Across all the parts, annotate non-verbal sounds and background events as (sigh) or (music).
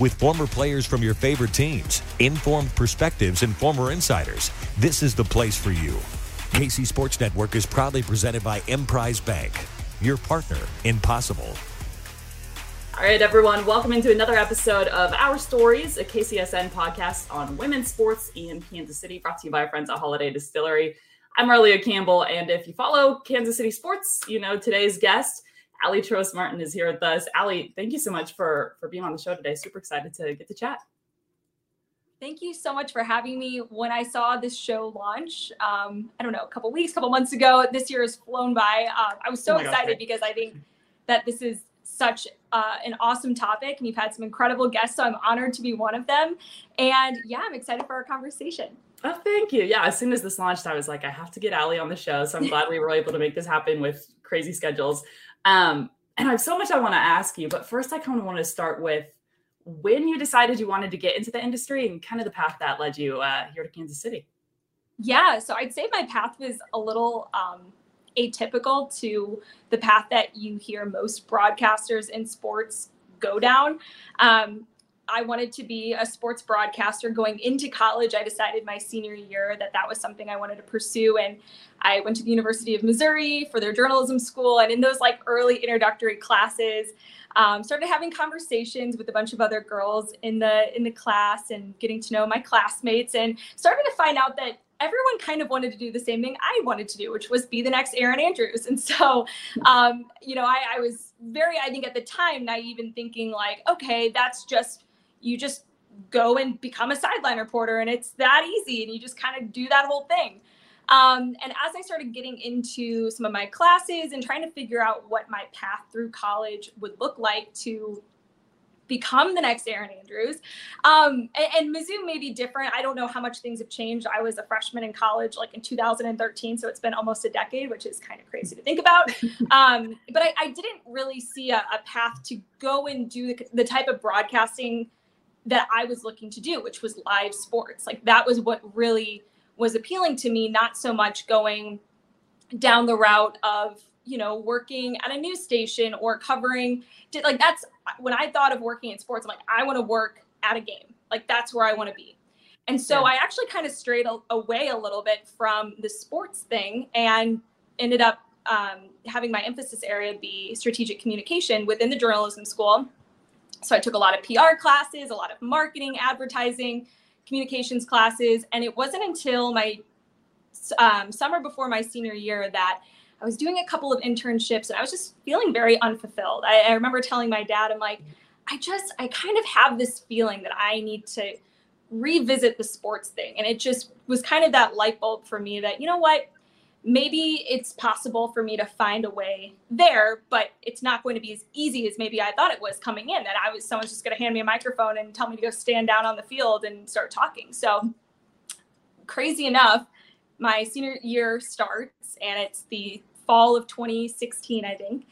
With former players from your favorite teams, informed perspectives, and former insiders, this is the place for you. KC Sports Network is proudly presented by Emprise Bank, your partner in possible. All right, everyone, welcome into another episode of Our Stories, a KCSN podcast on women's sports in Kansas City, brought to you by our friends at Holladay Distillery. I'm Marlia Campbell, and if you follow Kansas City sports, you know today's guest, Aly Trost Martin, is here with us. Aly, thank you so much for for being on the show today. Super excited to get to chat. Thank you so much for having me. When I saw this show launch, um, I don't know, a couple weeks, couple months ago, this year has flown by. Uh, I was so oh excited God, because I think that this is such uh, an awesome topic, and you've had some incredible guests. So I'm honored to be one of them. And yeah, I'm excited for our conversation. Oh, thank you. Yeah, as soon as this launched, I was like, I have to get Aly on the show. So I'm glad we were able to make this happen with crazy schedules. Um, and I have so much I want to ask you, but first, I kind of want to start with when you decided you wanted to get into the industry and kind of the path that led you uh, here to Kansas City. Yeah, so I'd say my path was a little um, atypical to the path that you hear most broadcasters in sports go down. Um, I wanted to be a sports broadcaster going into college. I decided my senior year that that was something I wanted to pursue. And I went to the University of Missouri for their journalism school. And in those like early introductory classes, um, started having conversations with a bunch of other girls in the in the class and getting to know my classmates and started to find out that everyone kind of wanted to do the same thing I wanted to do, which was be the next Erin Andrews. And so, um, you know, I, I was very, I think at the time, naive in thinking like, okay, that's just you just go and become a sideline reporter and it's that easy and you just kind of do that whole thing um, and as i started getting into some of my classes and trying to figure out what my path through college would look like to become the next Erin Andrews. Um, and, and, Mizzou may be different. I don't know how much things have changed. I was a freshman in college like in 2013, so it's been almost a decade, which is kind of crazy to think about. (laughs) Um, but I, I, didn't really see a, a, path to go and do the, the type of broadcasting that I was looking to do, which was live sports. Like that was what really was appealing to me, not so much going down the route of, you know, working at a news station or covering like that's when I thought of working in sports, I'm like, I want to work at a game. Like that's where I want to be. And so yeah. I actually kind of strayed a- away a little bit from the sports thing and ended up um, having my emphasis area be strategic communication within the journalism school so I took a lot of PR classes, a lot of marketing, advertising, communications classes. And it wasn't until my um, summer before my senior year that I was doing a couple of internships and I was just feeling very unfulfilled. I, I remember telling my dad, I'm like, I just, I kind of have this feeling that I need to revisit the sports thing. And it just was kind of that light bulb for me that, you know what, maybe it's possible for me to find a way there, but it's not going to be as easy as maybe I thought it was coming in. That I was someone's just going to hand me a microphone and tell me to go stand down on the field and start talking. So crazy enough, my senior year starts and it's the fall of 2016, I think.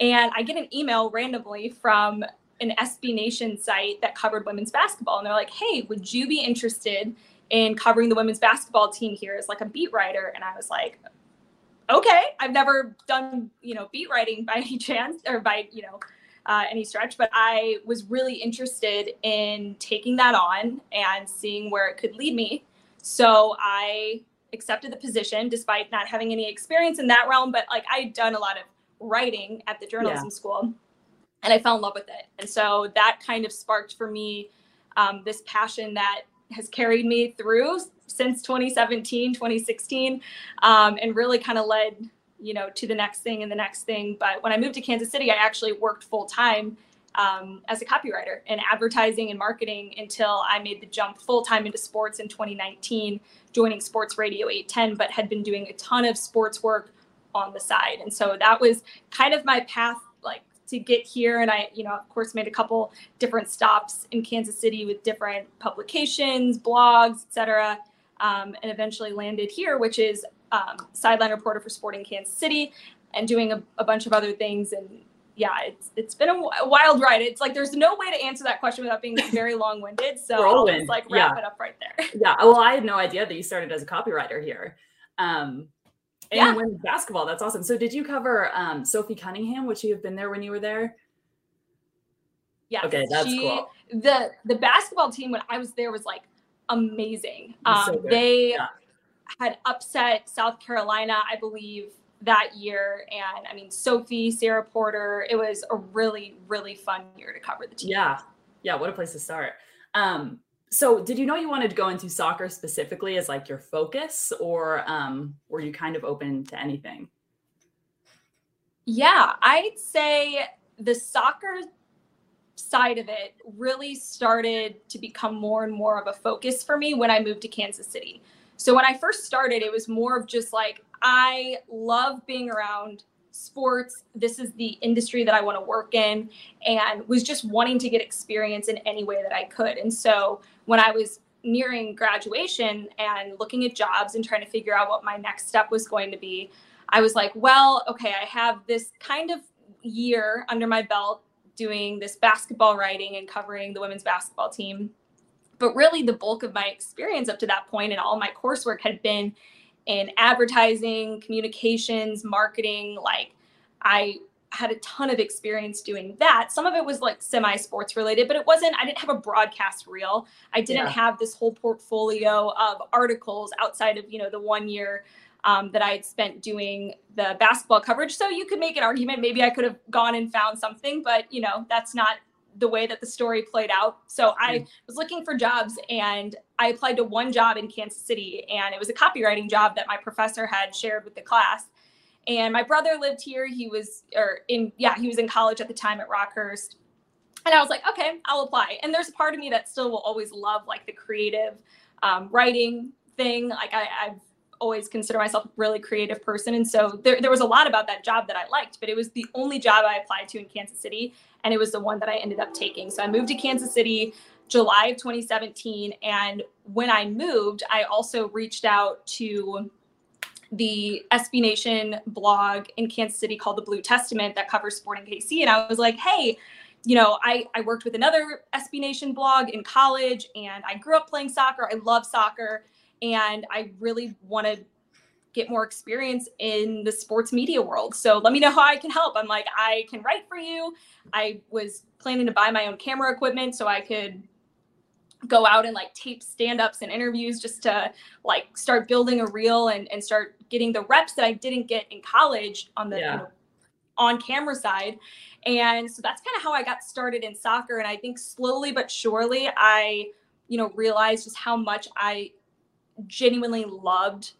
And I get an email randomly from an SB Nation site that covered women's basketball. And they're like, hey, would you be interested in covering the women's basketball team here as like a beat writer and i was like okay i've never done you know beat writing by (laughs) any chance or by you know uh, any stretch, but I was really interested in taking that on and seeing where it could lead me. So I accepted the position despite not having any experience in that realm, but like I'd done a lot of writing at the journalism yeah. school and I fell in love with it. And so that kind of sparked for me um, this passion that has carried me through since 2017, 2016, um, and really kind of led, you know, to the next thing and the next thing. But when I moved to Kansas City, I actually worked full time um, as a copywriter in advertising and marketing until I made the jump full time into sports in 2019, joining Sports Radio 810, but had been doing a ton of sports work on the side. And so that was kind of my path like to get here. And I, you know, of course, made a couple different stops in Kansas City with different publications, blogs, etc., um, and eventually landed here, which is um, sideline reporter for Sporting Kansas City, and doing a, a bunch of other things. And yeah, it's it's been a wild ride. It's like there's no way to answer that question without being (laughs) very long winded. So I'll just like wrap yeah. it up right there. Yeah. Well, I had no idea that you started as a copywriter here. Um, and yeah. women's basketball. That's awesome. So did you cover um, Sophie Cunningham? Would she have been there when you were there? Yeah. Okay, that's she, cool. The the basketball team when I was there was like amazing. Um, so they yeah. had upset South Carolina, I believe, that year. And I mean, Sophie, Cierra Porter, it was a really, really fun year to cover the team. Yeah. Yeah. What a place to start. Um, so did you know you wanted to go into soccer specifically as like your focus or um, were you kind of open to anything yeah i'd say the soccer side of it really started to become more and more of a focus for me when i moved to kansas city so when i first started it was more of just like i love being around sports. This is the industry that I want to work in, and was just wanting to get experience in any way that I could. And so when I was nearing graduation and looking at jobs and trying to figure out what my next step was going to be, I was like, well, okay, I have this kind of year under my belt doing this basketball writing and covering the women's basketball team. But really, the bulk of my experience up to that point and all my coursework had been in advertising, communications, marketing. Like I had a ton of experience doing that. Some of it was like semi sports related, but it wasn't, I didn't have a broadcast reel. I didn't yeah. have this whole portfolio of articles outside of, you know, the one year um, that I had spent doing the basketball coverage. So you could make an argument. Maybe I could have gone and found something, but, you know, that's not the way that the story played out. So I mm. was looking for jobs and I applied to one job in Kansas City and it was a copywriting job that my professor had shared with the class. And my brother lived here. He was or in yeah, he was in college at the time at Rockhurst. And I was like, okay, I'll apply. And there's a part of me that still will always love like the creative um, writing thing. Like I, I've always consider myself a really creative person. And so there, there was a lot about that job that I liked, but it was the only job I applied to in Kansas City. And it was the one that I ended up taking. So I moved to Kansas City July of 2017. And when I moved, I also reached out to the SB Nation blog in Kansas City called the Blue Testament that covers Sporting KC. And I was like, hey, you know, I, I worked with another SB Nation blog in college and I grew up playing soccer. I love soccer and I really want to get more experience in the sports media world. So let me know how I can help. I'm like, I can write for you. I was planning to buy my own camera equipment so I could go out and like tape stand-ups and interviews just to like start building a reel and, and start getting the reps that I didn't get in college on the yeah. you know, on camera side. And so that's kind of how I got started in soccer. And I think slowly but surely I, you know, realized just how much I genuinely loved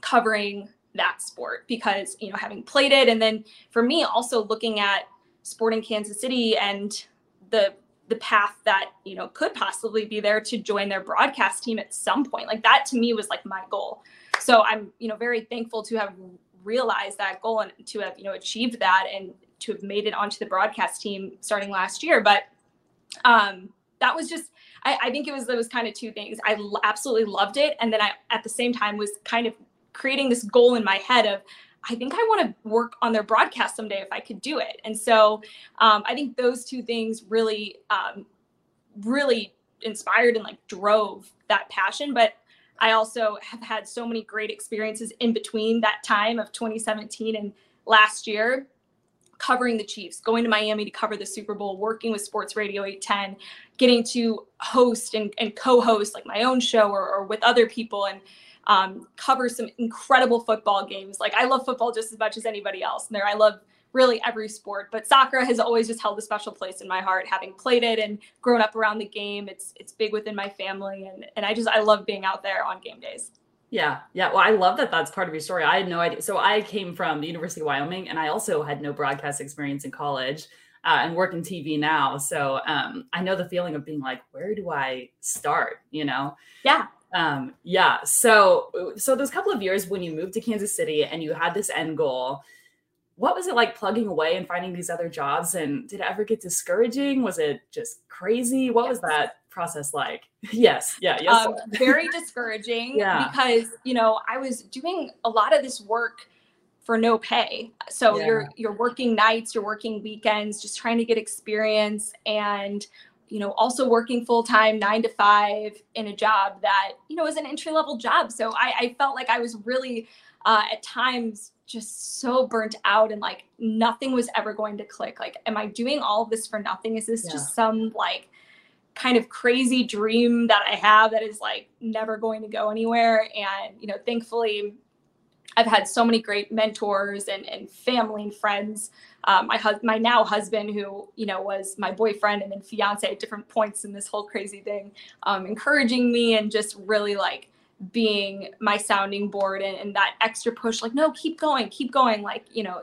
covering that sport because you know having played it and then for me also looking at sporting kansas city and the the path that you know could possibly be there to join their broadcast team at some point. Like that to me was like my goal. So i'm you know very thankful to have realized that goal and to have you know achieved that and to have made it onto the broadcast team starting last year. But um that was just I, I think it was those kind of two things. I absolutely loved it, and then I at the same time was kind of creating this goal in my head of I think I want to work on their broadcast someday if I could do it. And so um, I think those two things really, um, really inspired and like drove that passion. But I also have had so many great experiences in between that time of 2017 and last year covering the Chiefs, going to Miami to cover the Super Bowl, working with Sports Radio 810, getting to host and, and co-host like my own show or, or with other people and um, cover some incredible football games. Like I love football just as much as anybody else. And there I love really every sport, but soccer has always just held a special place in my heart, having played it and grown up around the game. It's it's big within my family and and I just I love being out there on game days. Yeah, yeah. Well, I love that that's part of your story. I had no idea. So I came from the University of Wyoming, and I also had no broadcast experience in college, uh, and work in TV now. So um, I know the feeling of being like, where do I start? You know? Yeah. Um, yeah. So so those couple of years when you moved to Kansas City and you had this end goal, what was it like plugging away and finding these other jobs? And did it ever get discouraging? Was it just crazy? What yes. was that process like? (laughs) yes, yeah, yes. Um, very discouraging (laughs) yeah. because you know I was doing a lot of this work for no pay. So yeah. you're you're working nights, you're working weekends, just trying to get experience and you know also working full time nine to five in a job that you know is an entry level job so I, I felt like i was really uh, at times just so burnt out and like nothing was ever going to click. Like, am I doing all of this for nothing? Is this yeah. just some like kind of crazy dream that I have that is like never going to go anywhere? And, you know, thankfully, I've had so many great mentors and, and family and friends. Um, my hus- my now husband, who you know was my boyfriend and then fiance at different points in this whole crazy thing, um, encouraging me and just really like being my sounding board and, and, that extra push like no keep going keep going like you know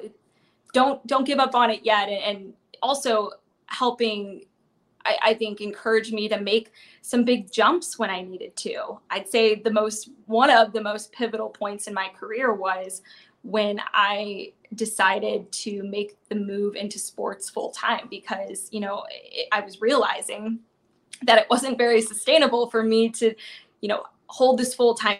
don't don't give up on it yet. And, and also helping I, I, think encourage me to make some big jumps when i needed to. I'd say the most one of the most pivotal points in my career was when i decided to make the move into sports full time because you know it, i was realizing that it wasn't very sustainable for me to you know hold this full time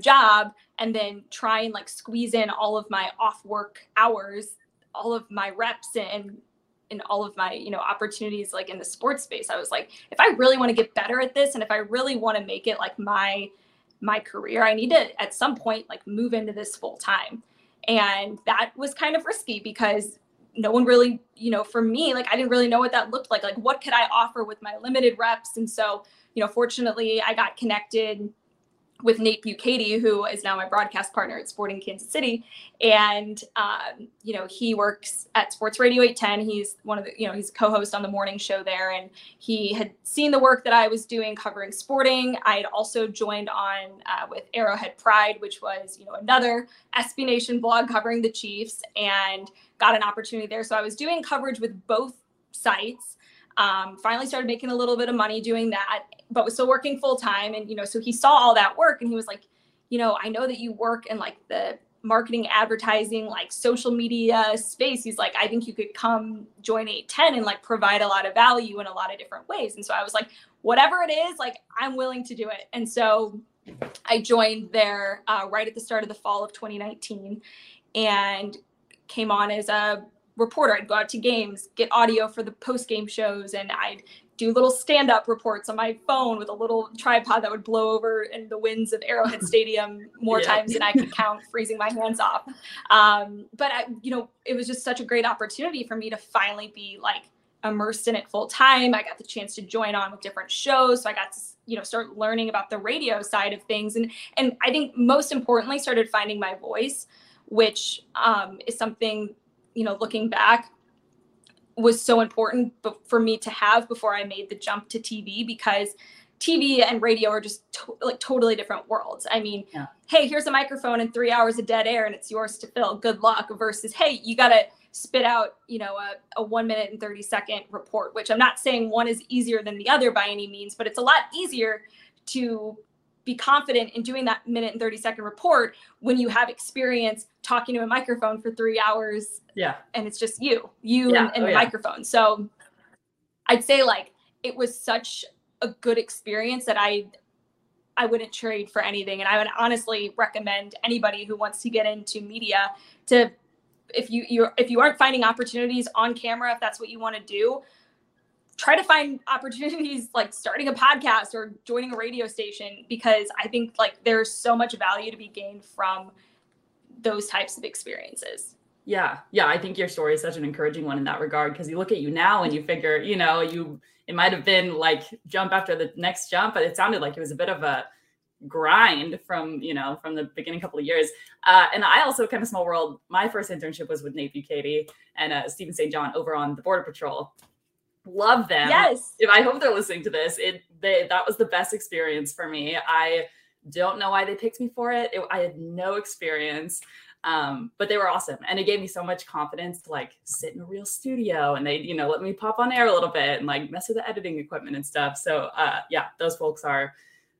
job and then try and like squeeze in all of my off work hours, all of my reps and and all of my you know opportunities like in the sports space. I was like if i really want to get better at this and if i really want to make it like my my career i need to at some point like move into this full time. And that was kind of risky because no one really you know for me like i didn't really know what that looked like. Like what could i offer with my limited reps? And so you know, fortunately, I got connected with Nate Bukaty, who is now my broadcast partner at Sporting Kansas City, and um, you know he works at Sports Radio 810. He's one of the you know he's co-host on the morning show there, and he had seen the work that I was doing covering sporting. I had also joined on uh, with Arrowhead Pride, which was you know another SB Nation blog covering the Chiefs, and got an opportunity there. So I was doing coverage with both sites um, finally started making a little bit of money doing that, but was still working full time. And, you know, so he saw all that work and he was like, you know, I know that you work in like the marketing, advertising, like social media space. He's like, I think you could come join 810 and like provide a lot of value in a lot of different ways. And so I was like, whatever it is, like I'm willing to do it. And so I joined there uh, right at the start of the fall of 2019 and came on as a reporter. I'd go out to games, get audio for the post game shows, and I'd do little stand up reports on my phone with a little tripod that would blow over in the winds of Arrowhead (laughs) Stadium more yeah. times than I could count, freezing my hands off. Um, but I, you know, it was just such a great opportunity for me to finally be like immersed in it full time. I got the chance to join on with different shows, so I got to you know start learning about the radio side of things, and and I think most importantly started finding my voice, which um, is something you know, looking back, was so important for me to have before I made the jump to TV because TV and radio are just to- like totally different worlds. I mean, yeah. hey, here's a microphone and three hours of dead air and it's yours to fill. Good luck. Versus, hey, you got to spit out, you know, a, a one minute and 30 second report, which I'm not saying one is easier than the other by any means, but it's a lot easier to be confident in doing that minute and 30 second report when you have experience talking to a microphone for three hours. Yeah. And it's just you, you yeah. and, and oh, the yeah. microphone. So I'd say like it was such a good experience that I I wouldn't trade for anything. And I would honestly recommend anybody who wants to get into media to if you you if you aren't finding opportunities on camera, if that's what you want to do, try to find opportunities like starting a podcast or joining a radio station because I think like there's so much value to be gained from those types of experiences. Yeah. Yeah. I think your story is such an encouraging one in that regard because you look at you now and you figure, you know, you, it might have been like jump after the next jump, but it sounded like it was a bit of a grind from, you know, from the beginning couple of years. Uh, and I also kind of small world, my first internship was with Nate Bukaty and uh, Steven St. John over on the Border Patrol. Love them. Yes. If I hope they're listening to this, it, they, that was the best experience for me. I, don't know why they picked me for it. it I had no experience. Um, but they were awesome. And it gave me so much confidence to like sit in a real studio and they, you know, let me pop on air a little bit and like mess with the editing equipment and stuff. So uh yeah, those folks are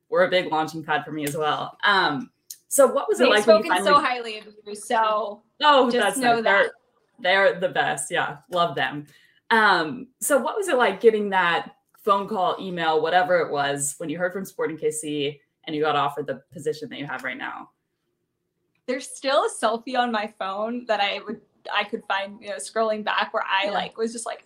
were a big launching pad for me as well. Um so what was it They've like? spoken finally... so highly of you. So oh just that's know that. They're, they're the best. Yeah. Love them. Um, so what was it like getting that phone call, email, whatever it was, when you heard from Sporting KC and you got offered the position that you have right now? there's still a selfie on my phone that I would I could find, you know, scrolling back where I Yeah. like was just like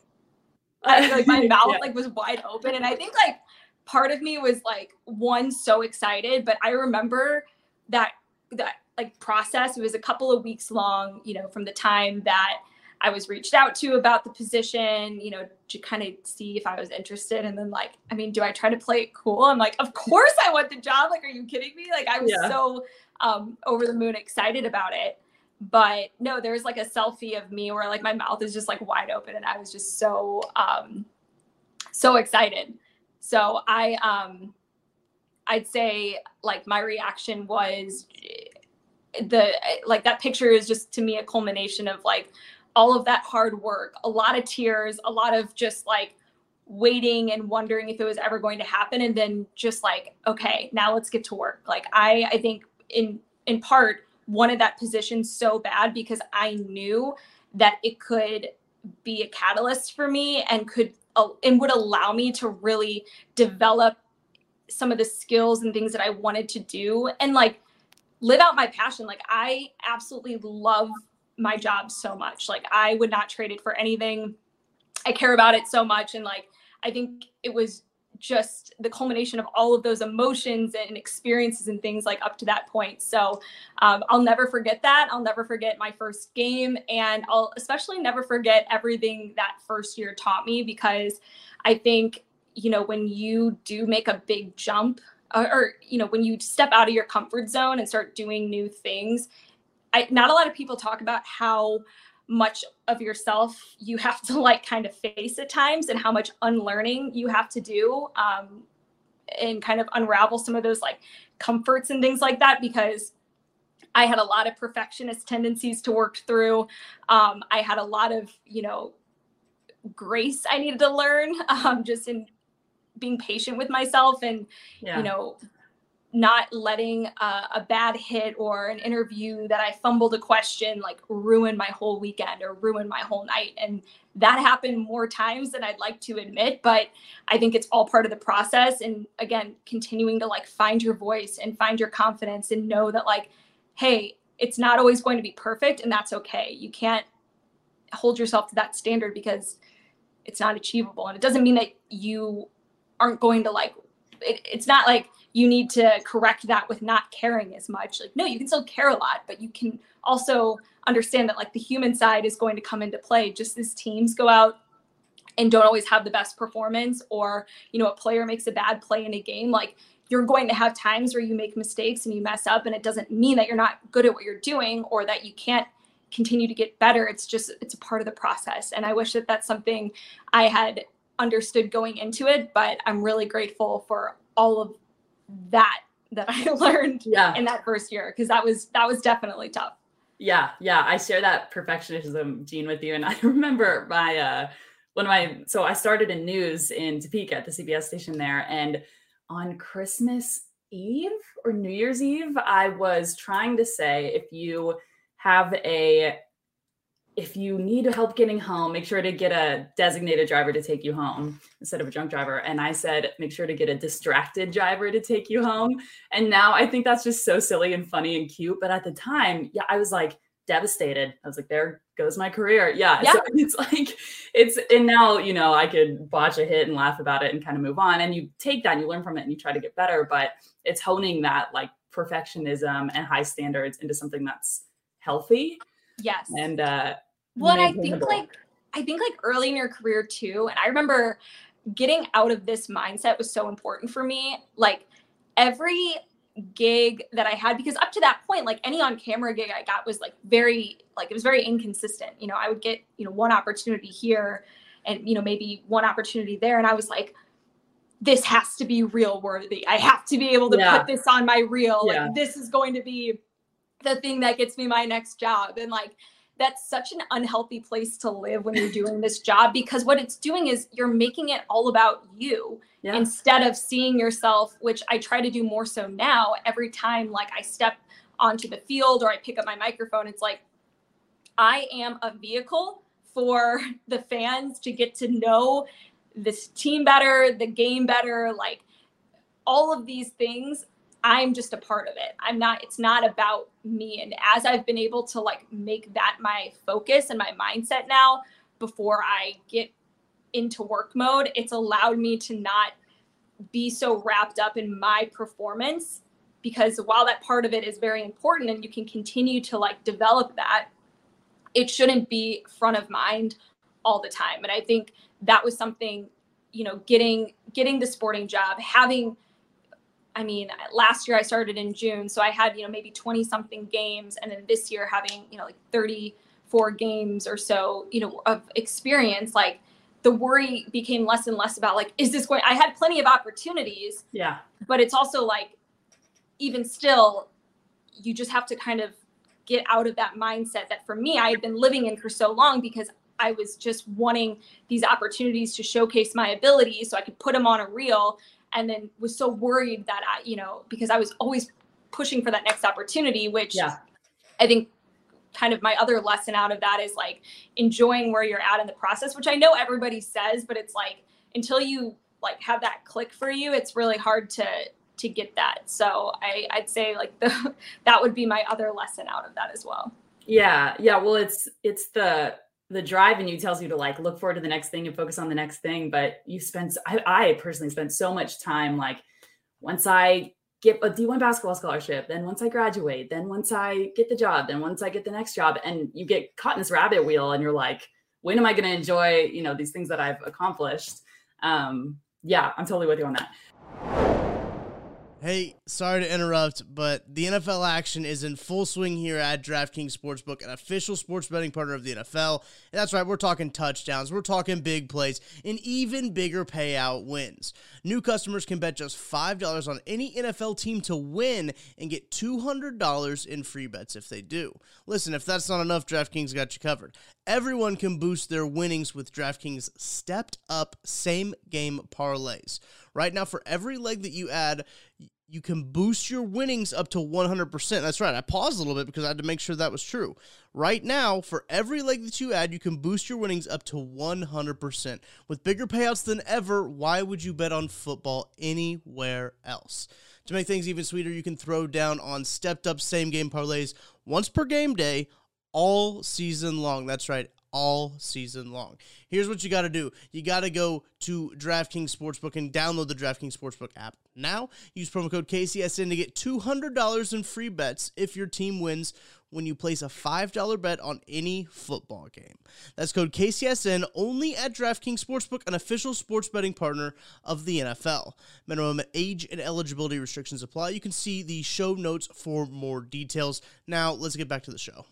I, like my (laughs) mouth Yeah. like was wide open and I think like part of me was like one so excited, but I remember that that like process it was a couple of weeks long, you know, from the time that I was reached out to about the position, you know, to kind of see if I was interested. And then, like, I mean, do I try to play it cool? I'm like, of course I want the job. Like, are you kidding me? Like, I was Yeah. so um, over the moon excited about it. But no, there's like a selfie of me where like my mouth is just like wide open and I was just so, um, so excited. So I, um, I'd say like my reaction was the like that picture is just to me a culmination of like all of that hard work, a lot of tears, a lot of just like waiting and wondering if it was ever going to happen and then just like okay, now let's get to work. Like I I think in in part wanted that position so bad because I knew that it could be a catalyst for me and could uh, and would allow me to really develop some of the skills and things that I wanted to do and like live out my passion. Like I absolutely love my job so much. Like I would not trade it for anything. I care about it so much and like I think it was just the culmination of all of those emotions and experiences and things like up to that point. So um, I'll never forget that. I'll never forget my first game, and I'll especially never forget everything that first year taught me because I think you know when you do make a big jump or, or you know when you step out of your comfort zone and start doing new things I, not a lot of people talk about how much of yourself you have to like kind of face at times and how much unlearning you have to do um, and kind of unravel some of those like comforts and things like that because I had a lot of perfectionist tendencies to work through. Um, I had a lot of, you know, grace I needed to learn (laughs) um, just in being patient with myself and, Yeah. you know, not letting a bad hit or an interview that I fumbled a question like ruin my whole weekend or ruin my whole night. And that happened more times than I'd like to admit, but I think it's all part of the process. And again, continuing to like find your voice and find your confidence and know that like, hey, it's not always going to be perfect and that's okay. You can't hold yourself to that standard because it's not achievable. And it doesn't mean that you aren't going to like, it, it's not like, you need to correct that with not caring as much. Like, no, you can still care a lot, but you can also understand that like the human side is going to come into play just as teams go out and don't always have the best performance or, you know, a player makes a bad play in a game. Like, you're going to have times where you make mistakes and you mess up, and it doesn't mean that you're not good at what you're doing or that you can't continue to get better. It's just, it's a part of the process. And I wish that that's something I had understood going into it, but I'm really grateful for all of that that I (laughs) learned Yeah. in that first year because that was that was definitely tough. Yeah, yeah, I share that perfectionism gene with you, and (laughs) I remember my uh, one of my so I started in news in Topeka at the CBS station there, and on Christmas Eve or New Year's Eve, I was trying to say if you have a if you need help getting home, make sure to get a designated driver to take you home instead of a drunk driver. And I said, make sure to get a distracted driver to take you home. And now I think that's just so silly and funny and cute. But at the time, yeah, I was like devastated. I was like, there goes my career. Yeah. Yeah. So (laughs) it's like, it's, and now, you know, I could botch a hit and laugh about it and kind of move on. And you take that and you learn from it and you try to get better. But it's honing that like perfectionism and high standards into something that's healthy Yes. And uh well, and I think like I think like early in your career too, and I remember getting out of this mindset was so important for me. Like every gig that I had because up to that point, like any on camera gig I got was like very like it was very inconsistent. You know, I would get, you know, one opportunity here and you know, maybe one opportunity there. And I was like, this has to be real worthy. I have to be able to yeah. put this on my reel. Yeah. Like this is going to be the thing that gets me my next job. And like that's such an unhealthy place to live when you're doing this job because what it's doing is you're making it all about you yeah. instead of seeing yourself, which I try to do more so now every time like I step onto the field or I pick up my microphone. It's like I am a vehicle for the fans to get to know this team better, the game better, like all of these things I'm just a part of it. I'm not, it's not about me. And as I've been able to like make that my focus and my mindset now before I get into work mode, it's allowed me to not be so wrapped up in my performance because while that part of it is very important and you can continue to like develop that, it shouldn't be front of mind all the time. And I think that was something, you know, getting getting the sporting job, having I mean, last year I started in June, so I had, you know, maybe 20 something games. And then this year having, you know, like 34 games or so, you know, of experience, like the worry became less and less about like, is this going, I had plenty of opportunities. Yeah. But it's also like, even still, you just have to kind of get out of that mindset that for me, I had been living in for so long because I was just wanting these opportunities to showcase my abilities so I could put them on a reel and then was so worried that I, you know, because I was always pushing for that next opportunity, which yeah. I think kind of my other lesson out of that is like enjoying where you're at in the process, which I know everybody says, but it's like until you like have that click for you, it's really hard to to get that. So I, I'd say like the (laughs) that would be my other lesson out of that as well. Yeah, yeah. Well, it's it's the the drive in you tells you to like look forward to the next thing and focus on the next thing. But you spend, I, I personally spent so much time like once I get a D1 basketball scholarship, then once I graduate, then once I get the job, then once I get the next job, and you get caught in this rabbit wheel and you're like, when am I going to enjoy, you know, these things that I've accomplished? Um, yeah, I'm totally with you on that. Hey, sorry to interrupt, but the NFL action is in full swing here at DraftKings Sportsbook, an official sports betting partner of the NFL. And that's right, we're talking touchdowns, we're talking big plays, and even bigger payout wins. New customers can bet just $5 on any NFL team to win and get $200 in free bets if they do. Listen, if that's not enough, DraftKings got you covered. Everyone can boost their winnings with DraftKings stepped up same game parlays. Right now, for every leg that you add, you can boost your winnings up to 100%. That's right. I paused a little bit because I had to make sure that was true. Right now, for every leg that you add, you can boost your winnings up to 100%. With bigger payouts than ever, why would you bet on football anywhere else? To make things even sweeter, you can throw down on stepped up same game parlays once per game day all season long. That's right, all season long. Here's what you got to do you got to go to DraftKings Sportsbook and download the DraftKings Sportsbook app. Now, use promo code KCSN to get $200 in free bets if your team wins when you place a $5 bet on any football game. That's code KCSN only at DraftKings Sportsbook, an official sports betting partner of the NFL. Minimum age and eligibility restrictions apply. You can see the show notes for more details. Now, let's get back to the show.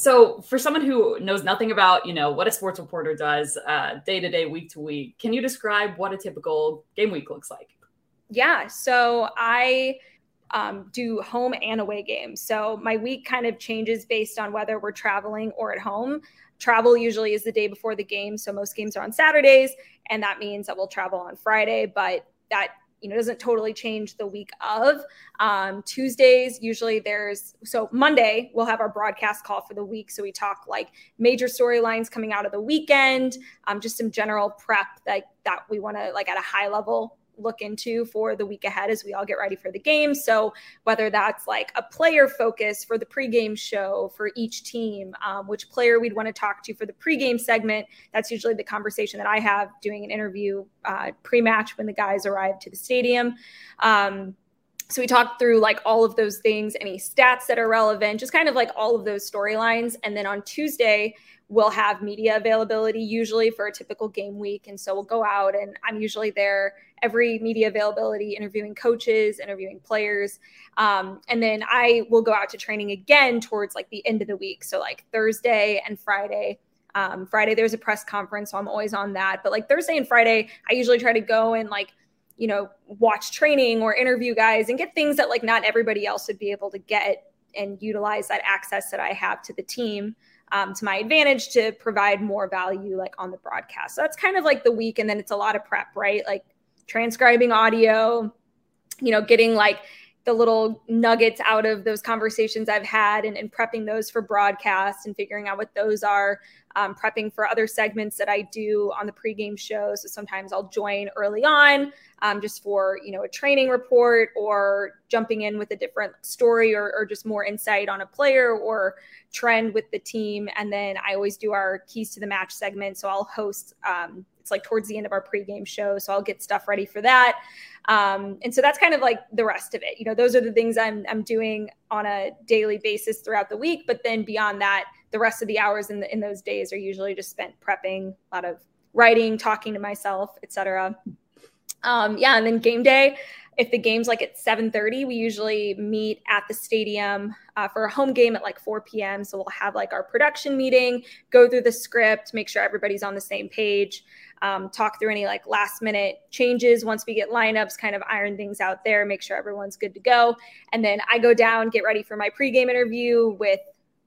So, for someone who knows nothing about, you know, what a sports reporter does uh, day to day, week to week, can you describe what a typical game week looks like? Yeah. So I um, do home and away games. So my week kind of changes based on whether we're traveling or at home. Travel usually is the day before the game. So most games are on Saturdays, and that means that we'll travel on Friday. But that you know doesn't totally change the week of. Um, tuesdays usually there's so monday we'll have our broadcast call for the week. So we talk like major storylines coming out of the weekend um, just some general prep that that we want to like at a high level look into for the week ahead as we all get ready for the game. So whether that's like a player focus for the pregame show for each team, um, which player we'd want to talk to for the pregame segment, that's usually the conversation that I have doing an interview uh, pre-match when the guys arrive to the stadium. Um, so we talked through like all of those things, any stats that are relevant, just kind of like all of those storylines. And then on Tuesday, we'll have media availability usually for a typical game week. And so we'll go out and I'm usually there every media availability, interviewing coaches, interviewing players. Um, and then I will go out to training again towards like the end of the week. So like Thursday and Friday. Um, Friday, there's a press conference, so I'm always on that. But like Thursday and Friday, I usually try to go and like you know, watch training or interview guys and get things that like not everybody else would be able to get and utilize that access that I have to the team um, to my advantage to provide more value like on the broadcast. So that's kind of like the week. And then it's a lot of prep, right? Like transcribing audio, you know, getting like the little nuggets out of those conversations I've had and, and prepping those for broadcast and figuring out what those are, um, prepping for other segments that I do on the pregame show. So sometimes I'll join early on um, just for, you know, a training report or jumping in with a different story or, or just more insight on a player or trend with the team. And then I always do our keys to the match segment. So I'll host, um, it's like towards the end of our pregame show. So I'll get stuff ready for that. Um, and so that's kind of like the rest of it. You know, those are the things I'm I'm doing on a daily basis throughout the week. But then beyond that, the rest of the hours in the, in those days are usually just spent prepping, a lot of writing, talking to myself, etc. Um, yeah, and then game day. If the game's like at 7:30, we usually meet at the stadium uh, for a home game at like 4 p.m. So we'll have like our production meeting, go through the script, make sure everybody's on the same page um, talk through any like last minute changes once we get lineups, kind of iron things out there, make sure everyone's good to go. And then I go down, get ready for my pregame interview with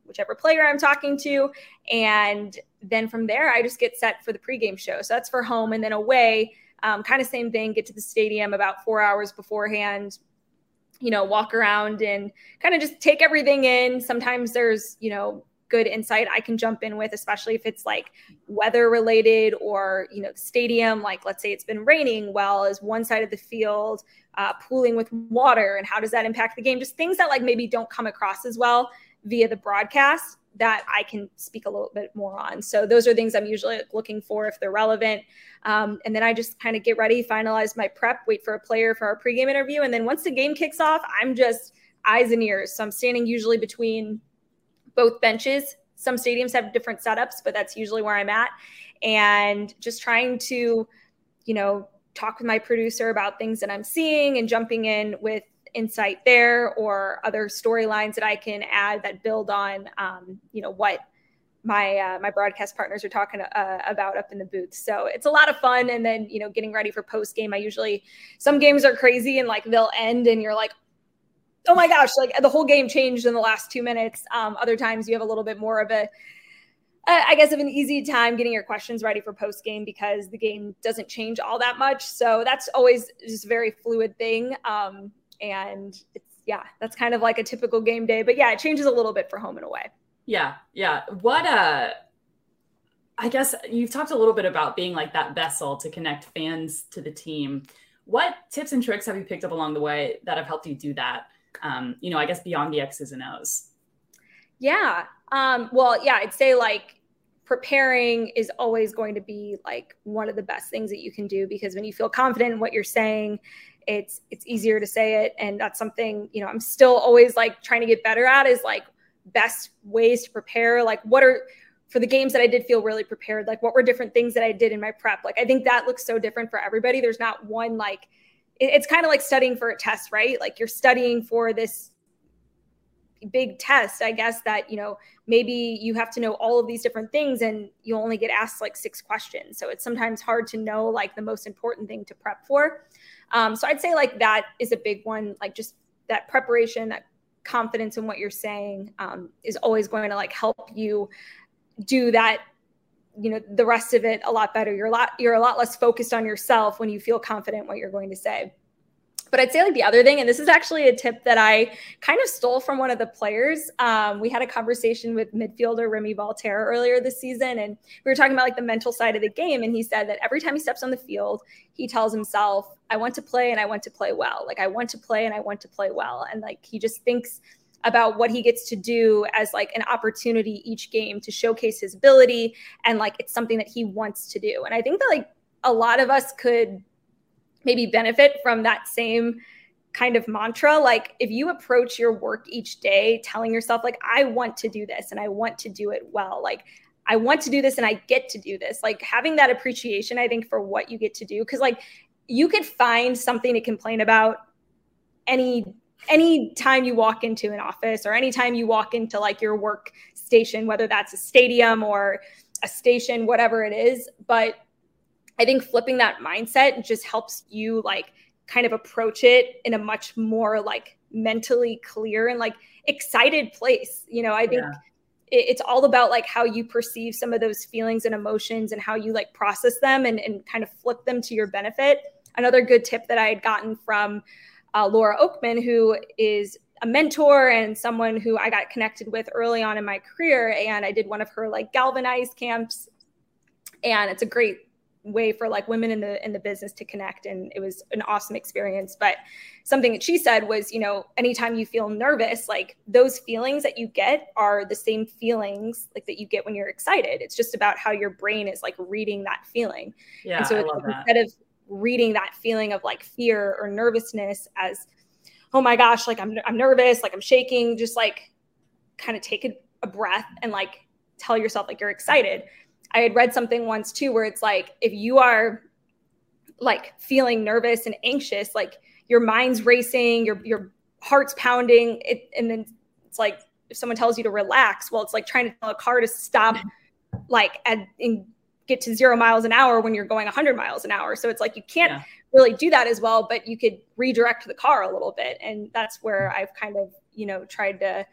whichever player I'm talking to. And then from there, I just get set for the pregame show. So that's for home and then away. Um, kind of same thing, get to the stadium about four hours beforehand, you know, walk around and kind of just take everything in. Sometimes there's, you know, good insight I can jump in with, especially if it's like weather related or, you know, the stadium, like let's say it's been raining. Well, is one side of the field uh, pooling with water and how does that impact the game? Just things that like maybe don't come across as well via the broadcast that I can speak a little bit more on. So those are things I'm usually looking for if they're relevant. Um, and then I just kind of get ready, finalize my prep, wait for a player for our pregame interview. And then once the game kicks off, I'm just eyes and ears. So I'm standing usually between both benches. Some stadiums have different setups, but that's usually where I'm at. And just trying to, you know, talk with my producer about things that I'm seeing and jumping in with insight there or other storylines that I can add that build on, um, you know, what my uh, my broadcast partners are talking uh, about up in the booth. So it's a lot of fun. And then you know, getting ready for post game. I usually some games are crazy and like they'll end and you're like, oh my gosh, like the whole game changed in the last two minutes. Um, other times you have a little bit more of a, uh, I guess, of an easy time getting your questions ready for post game because the game doesn't change all that much. So that's always just a very fluid thing. Um, and it's, yeah, that's kind of like a typical game day. But yeah, it changes a little bit for home and away. Yeah. Yeah. What, uh, I guess you've talked a little bit about being like that vessel to connect fans to the team. What tips and tricks have you picked up along the way that have helped you do that? um, you know, I guess beyond the X's and O's? Yeah. Um, well, yeah, I'd say like preparing is always going to be like one of the best things that you can do because when you feel confident in what you're saying, it's it's easier to say it. And that's something, you know, I'm still always like trying to get better at is like best ways to prepare. Like what are for the games that I did feel really prepared, like what were different things that I did in my prep? Like I think that looks so different for everybody. There's not one like it's kind of like studying for a test, right? Like you're studying for this big test, I guess that, you know, maybe you have to know all of these different things and you only get asked like six questions. So it's sometimes hard to know like the most important thing to prep for. Um, so I'd say like that is a big one, like just that preparation, that confidence in what you're saying um, is always going to like help you do that you know the rest of it a lot better. You're a lot you're a lot less focused on yourself when you feel confident what you're going to say but I'd say like the other thing, and this is actually a tip that I kind of stole from one of the players. Um, we had a conversation with midfielder Remi Walter earlier this season, and we were talking about like the mental side of the game. And he said that every time he steps on the field, he tells himself, "I want to play and I want to play well. Like I want to play and I want to play well." And like he just thinks about what he gets to do as like an opportunity each game to showcase his ability and like it's something that he wants to do. And I think that like a lot of us could maybe benefit from that same kind of mantra. Like if you approach your work each day telling yourself like i want to do this and i want to do it well like i want to do this and i get to do this like having that appreciation i think for what you get to do. Because like you could find something to complain about any any time you walk into an office or anytime you walk into like your work station whether that's a stadium or a station whatever it is. But i think flipping that mindset just helps you like kind of approach it in a much more like mentally clear and like excited place. You know, I think yeah. it, it's all about like how you perceive some of those feelings and emotions and how you like process them and, and kind of flip them to your benefit. Another good tip that I had gotten from uh, Laura Okmin, who is a mentor and someone who I got connected with early on in my career. And I did one of her like galvanized camps. And it's a great way for like women in the in the business to connect and it was an awesome experience. But something that she said was you know anytime you feel nervous like those feelings that you get are the same feelings like that you get when you're excited. It's just about how your brain is like reading that feeling. Yeah and so instead of reading that feeling of like fear or nervousness as oh my gosh like i'm, I'm nervous like i'm shaking just like kind of take a, a breath and like tell yourself like you're excited I had read something once too where it's like if you are like feeling nervous and anxious, like your mind's racing, your your heart's pounding, it, and then it's like if someone tells you to relax, well, it's like trying to tell a car to stop, like and, and get to zero miles an hour when you're going 100 miles an hour. So it's like you can't yeah. really do that as well, but you could redirect the car a little bit, and that's where I've kind of you know tried to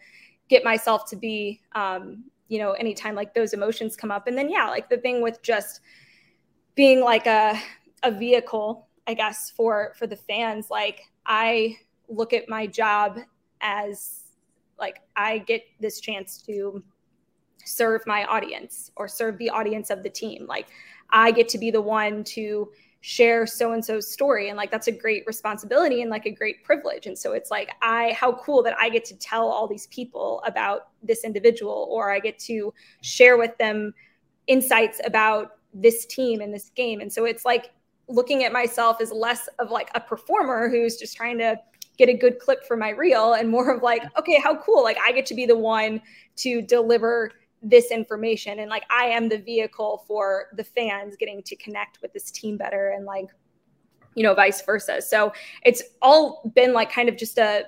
get myself to be um, you know, anytime like those emotions come up. And then, yeah, like the thing with just being like a, a vehicle, I guess, for, for the fans, like I look at my job as like I get this chance to serve my audience or serve the audience of the team. Like I get to be the one to share so and so's story and like that's a great responsibility and like a great privilege. And so it's like i how cool that i get to tell all these people about this individual or i get to share with them insights about this team and this game. And so it's like looking at myself as less of like a performer who's just trying to get a good clip for my reel and more of like okay how cool. Like i get to be the one to deliver this information. And like i am the vehicle for the fans getting to connect with this team better and like you know vice versa. So it's all been like kind of just a,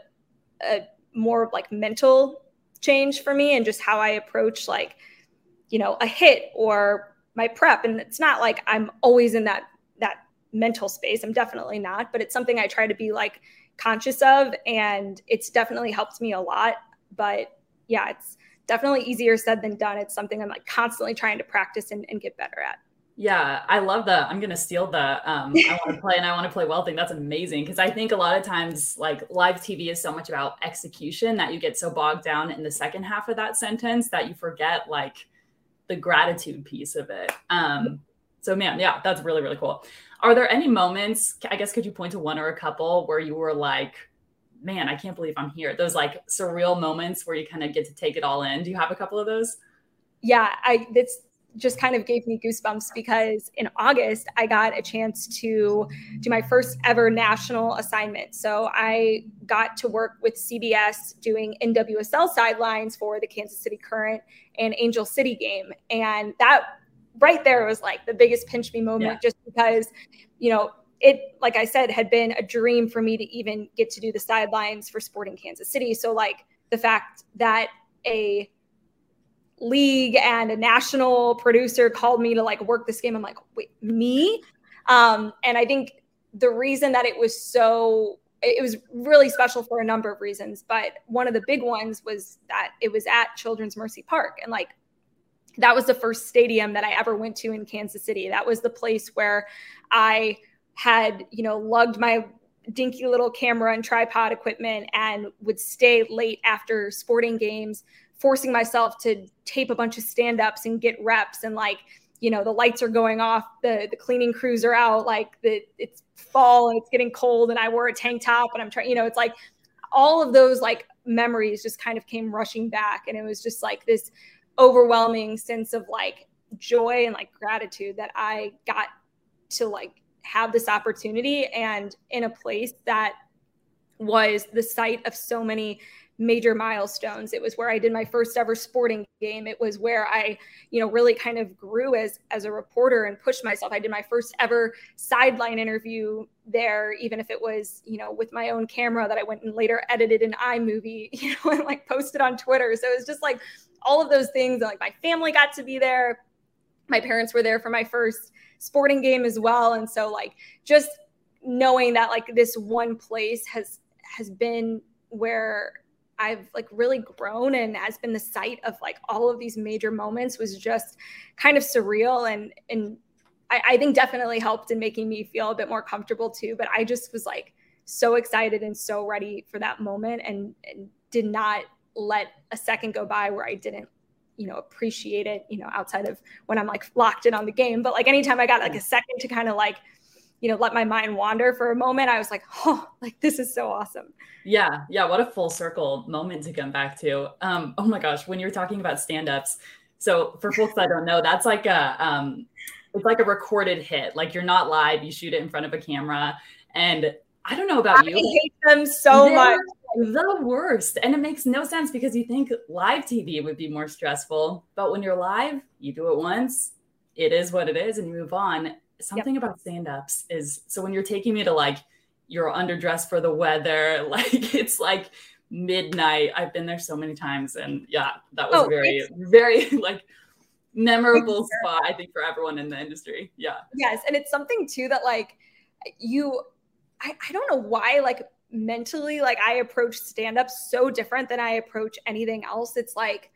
a more like mental change for me and just how i approach like you know a hit or my prep. And it's not like i'm always in that that mental space. I'm definitely not but it's something i try to be like conscious of. And it's definitely helped me a lot. But yeah it's definitely easier said than done. It's something I'm like constantly trying to practice and, and get better at. Yeah, I love that. I'm gonna steal the um, I want to (laughs) play and I want to play well thing. That's amazing because I think a lot of times like live TV is so much about execution that you get so bogged down in the second half of that sentence that you forget like the gratitude piece of it. Um, so man, yeah, that's really really cool. Are there any moments? I guess could you point to one or a couple where you were like, man, I can't believe I'm here. Those like surreal moments where you kind of get to take it all in. Do you have a couple of those? Yeah, I it's just kind of gave me goosebumps because in August I got a chance to do my first ever national assignment. So I got to work with CBS doing NWSL sidelines for the Kansas City Current and Angel City game. And that right there was like the biggest pinch me moment yeah. just because, you know, it, like I said, had been a dream for me to even get to do the sidelines for Sporting Kansas City. So, like the fact that a league and a national producer called me to like work this game, I'm like, wait, me? Um, and I think the reason that it was so it was really special for a number of reasons but one of the big ones was that it was at children's mercy park and like that was the first stadium that i ever went to in kansas city that was the place where i had, you know, lugged my dinky little camera and tripod equipment and would stay late after sporting games, forcing myself to tape a bunch of stand ups and get reps and like, you know, the lights are going off, the the cleaning crews are out, like the it's fall and it's getting cold and I wore a tank top and I'm trying, you know, it's like all of those like memories just kind of came rushing back and it was just like this overwhelming sense of like joy and like gratitude that I got to like have this opportunity and in a place that was the site of so many major milestones. It was where I did my first ever sporting game. It was where I, you know, really kind of grew as as a reporter and pushed myself. I did my first ever sideline interview there, even if it was, you know, with my own camera that I went and later edited in iMovie, (laughs) you know, and like posted on Twitter. So it was just like all of those things. And like my family got to be there. My parents were there for my first sporting game as well. And so like just knowing that like this one place has has been where I've like really grown and has been the site of like all of these major moments was just kind of surreal and and I, I think definitely helped in making me feel a bit more comfortable too. But I just was like so excited and so ready for that moment and, and did not let a second go by where I didn't you know appreciate it you know outside of when i'm like locked in on the game but like anytime i got like a second to kind of like you know, let my mind wander for a moment, I was like, oh, like this is so awesome. Yeah. Yeah. What a full circle moment to come back to. Um, oh my gosh, when you're talking about stand-ups. So for folks that don't know, that's like a um it's like a recorded hit. Like you're not live, you shoot it in front of a camera. And I don't know about I you. I hate them so They're much. The worst. And it makes no sense because you think live TV would be more stressful. But when you're live, you do it once, it is what it is, and you move on something yep. about stand-ups is so when you're taking me to like you're underdressed for the weather (laughs) like it's like midnight i've been there so many times and yeah that was oh, very very (laughs) like memorable spot i think for everyone in the industry yeah yes and it's something too that like you I, I don't know why like mentally like i approach stand-up so different than i approach anything else it's like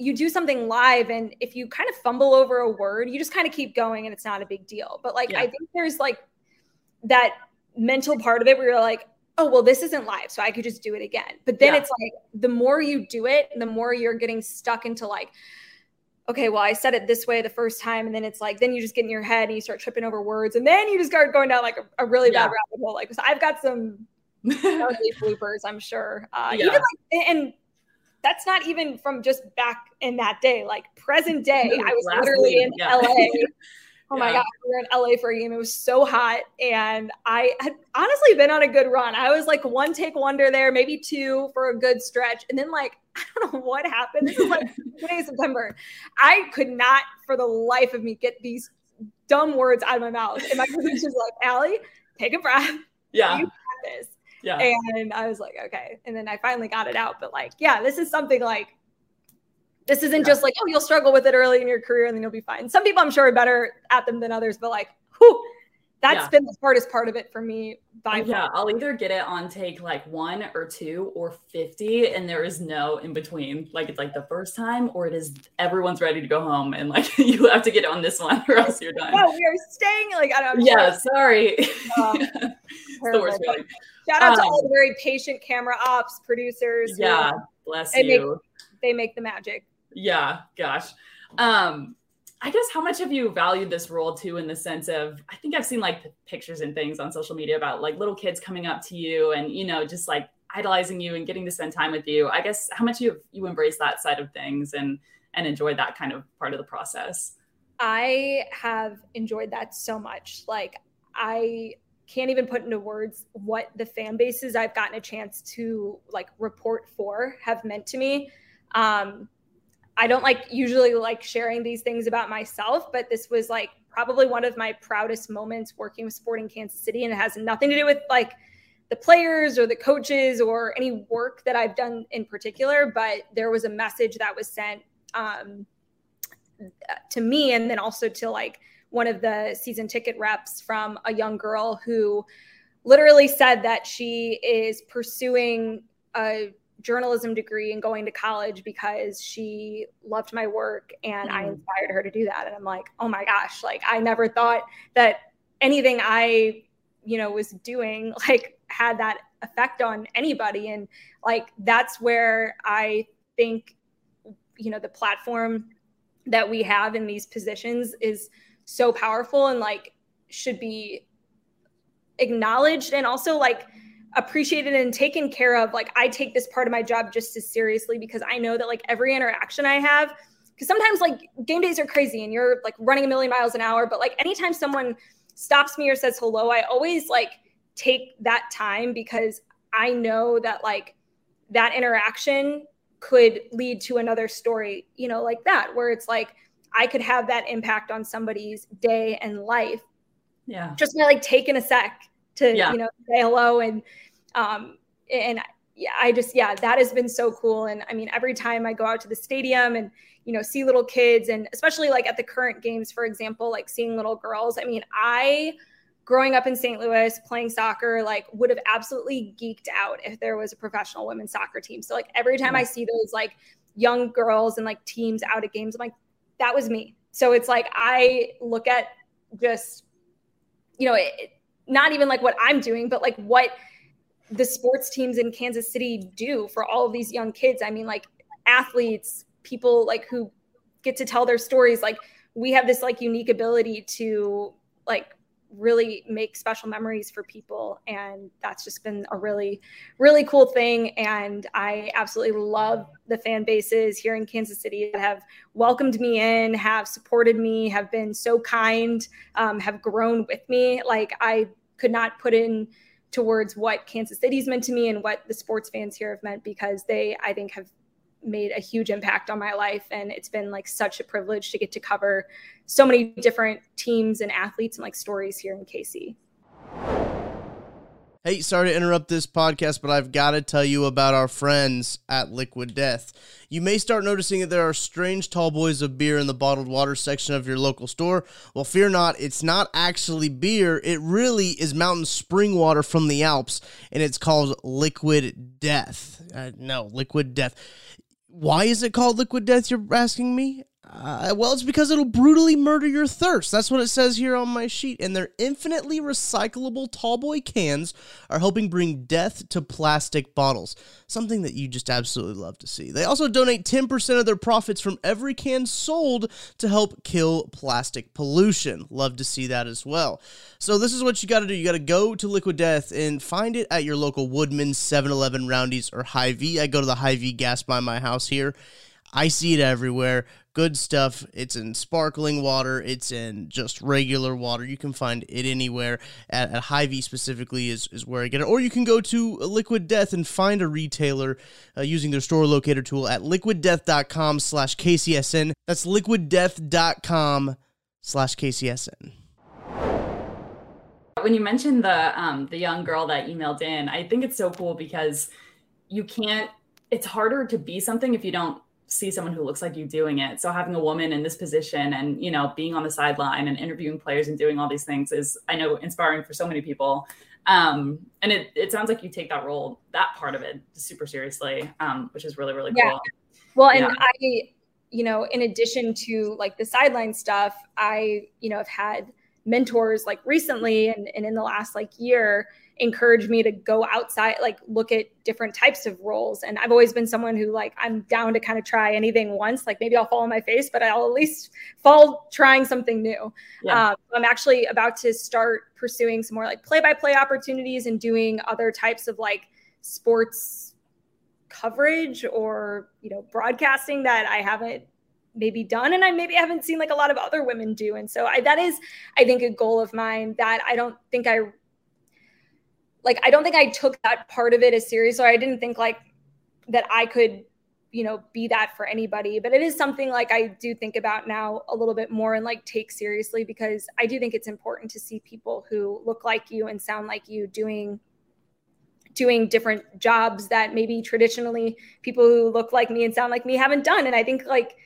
you do something live and if you kind of fumble over a word, you just kind of keep going and it's not a big deal. But like yeah. I think there's like that mental part of it where you're like, oh well, this isn't live, so I could just do it again. But then yeah. it's like the more you do it, the more you're getting stuck into like, okay, well, I said it this way the first time, and then it's like, then you just get in your head and you start tripping over words, and then you just start going down like a, a really yeah. bad rabbit hole. Like so I've got some (laughs) bloopers, I'm sure. Uh, yeah. Even like, and that's not even from just back in that day. Like present day, I was literally week, in yeah. LA. (laughs) Oh yeah. my God, we were in LA for a game. It was so hot. And I had honestly been on a good run. I was like one take wonder there, maybe two for a good stretch. And then, like, I don't know what happened. This is like of September. I could not for the life of me get these dumb words out of my mouth. And my (laughs) was just like, Aly, take a breath. Yeah. You got this. Yeah. And I was like, okay. And then I finally got it out. But like, yeah, this is something like this isn't yeah. just like, oh, you'll struggle with it early in your career and then you'll be fine. Some people I'm sure are better at them than others, but like, whew, that's yeah. been the hardest part of it for me by oh, yeah i'll either get it on take like one or two or 50 and there is no in between like it's like the first time or it is everyone's ready to go home and like (laughs) you have to get on this one or else you're done yeah we are staying like i don't know yeah sorry (laughs) um, (laughs) the worst feeling. Shout out um, to all the very patient camera ops producers. Yeah, bless they you. Make, they make the magic. Yeah, gosh. Um, I guess how much have you valued this role too, in the sense of I think I've seen like pictures and things on social media about like little kids coming up to you and you know just like idolizing you and getting to spend time with you. I guess how much you you embrace that side of things and and enjoy that kind of part of the process. I have enjoyed that so much. Like I can't even put into words what the fan bases I've gotten a chance to like report for have meant to me. Um, I don't like usually like sharing these things about myself, but this was like probably one of my proudest moments working with Sporting Kansas City, and it has nothing to do with like the players or the coaches or any work that I've done in particular, but there was a message that was sent um, to me, and then also to like one of the season ticket reps from a young girl who literally said that she is pursuing a journalism degree and going to college because she loved my work and mm. I inspired her to do that. And I'm like, oh my gosh, like I never thought that anything I, you know, was doing (laughs) like had that effect on anybody. And like that's where I think, you know, the platform that we have in these positions is so powerful and like should be acknowledged and also like appreciated and taken care of like i take this part of my job just as seriously because i know that like every interaction i have because sometimes like game days are crazy and you're like running a million miles an hour but like anytime someone stops me or says hello i always like take that time because I know that like that interaction could lead to another story, you know, like that, where it's like I could have that impact on somebody's day and life. Yeah. Just by like taking a sec to, yeah. you know, say hello and um and yeah, I just yeah, that has been so cool. And I mean, every time I go out to the stadium and you know see little kids, and especially like at the current games, for example, like seeing little girls. I mean, I growing up in St. Louis playing soccer, like would have absolutely geeked out if there was a professional women's soccer team. So like every time I see those like young girls and like teams out at games, I'm like, that was me. So it's like I look at just you know it, not even like what I'm doing, but like what the sports teams in Kansas City do for all of these young kids. I mean, like athletes, people like who get to tell their stories. Like we have this like unique ability to like really make special memories for people and that's just been a really really cool thing and i absolutely love the fan bases here in kansas city that have welcomed me in have supported me have been so kind um, have grown with me. Like i could not put in towards what Kansas City's meant to me and what the sports fans here have meant because they, I think, have made a huge impact on my life. And it's been like such a privilege to get to cover so many different teams and athletes and like stories here in KC. Hey, sorry to interrupt this podcast, but I've got to tell you about our friends at Liquid Death. You may start noticing that there are strange tall boys of beer in the bottled water section of your local store. Well, fear not, it's not actually beer. It really is mountain spring water from the Alps, and it's called Liquid Death. Uh, no, Liquid Death. Why is it called Liquid Death, you're asking me? Uh, well, it's because it'll brutally murder your thirst. That's what it says here on my sheet. And their infinitely recyclable tallboy cans are helping bring death to plastic bottles, something that you just absolutely love to see. They also donate 10% of their profits from every can sold to help kill plastic pollution. Love to see that as well. So, this is what you got to do you got to go to Liquid Death and find it at your local Woodman, 7 Eleven, Roundy's, or Hy-Vee. I go to the Hy-Vee gas by my house here. I see it everywhere good stuff. It's in sparkling water. It's in just regular water. You can find it anywhere. At, at Hy-Vee specifically is, is where I get it. Or you can go to Liquid Death and find a retailer uh, using their store locator tool at liquiddeath.com slash KCSN. That's liquiddeath.com slash KCSN. When you mentioned the um, the young girl that emailed in, I think it's so cool because you can't. It's harder to be something if you don't see someone who looks like you doing it. So having a woman in this position and, you know, being on the sideline and interviewing players and doing all these things is, I know, inspiring for so many people. Um, and it, it sounds like you take that role, that part of it super seriously, um, which is really, really cool. Yeah. Well, and yeah. I, you know, in addition to like the sideline stuff, I, you know, have had mentors like recently and, and in the last like year encouraged me to go outside, like look at different types of roles. And I've always been someone who like I'm down to kind of try anything once. Like maybe I'll fall on my face, but I'll at least fall trying something new. Yeah. Um, I'm actually about to start pursuing some more like play-by-play opportunities and doing other types of like sports coverage or you know broadcasting that I haven't maybe done and I maybe haven't seen like a lot of other women do. And so I, that is, I think, a goal of mine that I don't think I like I don't think I took that part of it as serious or I didn't think like that I could you know be that for anybody but it is something like I do think about now a little bit more and like take seriously because I do think it's important to see people who look like you and sound like you doing doing different jobs that maybe traditionally people who look like me and sound like me haven't done and I think like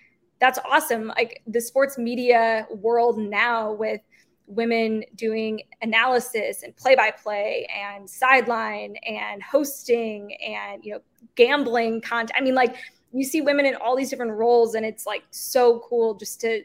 that's awesome. Like the sports media world now with women doing analysis and play by play and sideline and hosting and you know gambling content. I mean like you see women in all these different roles and it's like so cool just to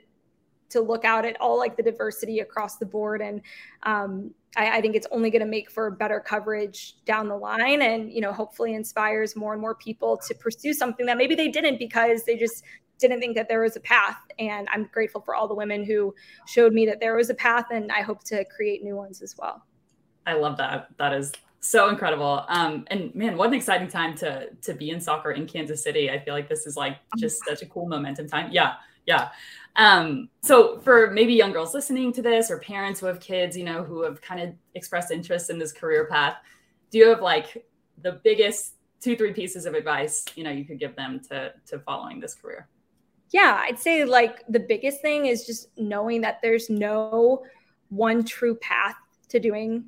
to look out at all like the diversity across the board. And um, I, I think it's only going to make for better coverage down the line and you know hopefully inspires more and more people to pursue something that maybe they didn't because they just didn't think that there was a path. And I'm grateful for all the women who showed me that there was a path, and I hope to create new ones as well. I love that. That is so incredible. Um, and man, what an exciting time to to be in soccer in Kansas City. I feel like this is like just such a cool momentum time. Yeah, yeah. Um, so for maybe young girls listening to this or parents who have kids, you know, who have kind of expressed interest in this career path, do you have like the biggest two three pieces of advice you know you could give them to to following this career yeah i'd say like the biggest thing is just knowing that there's no one true path to doing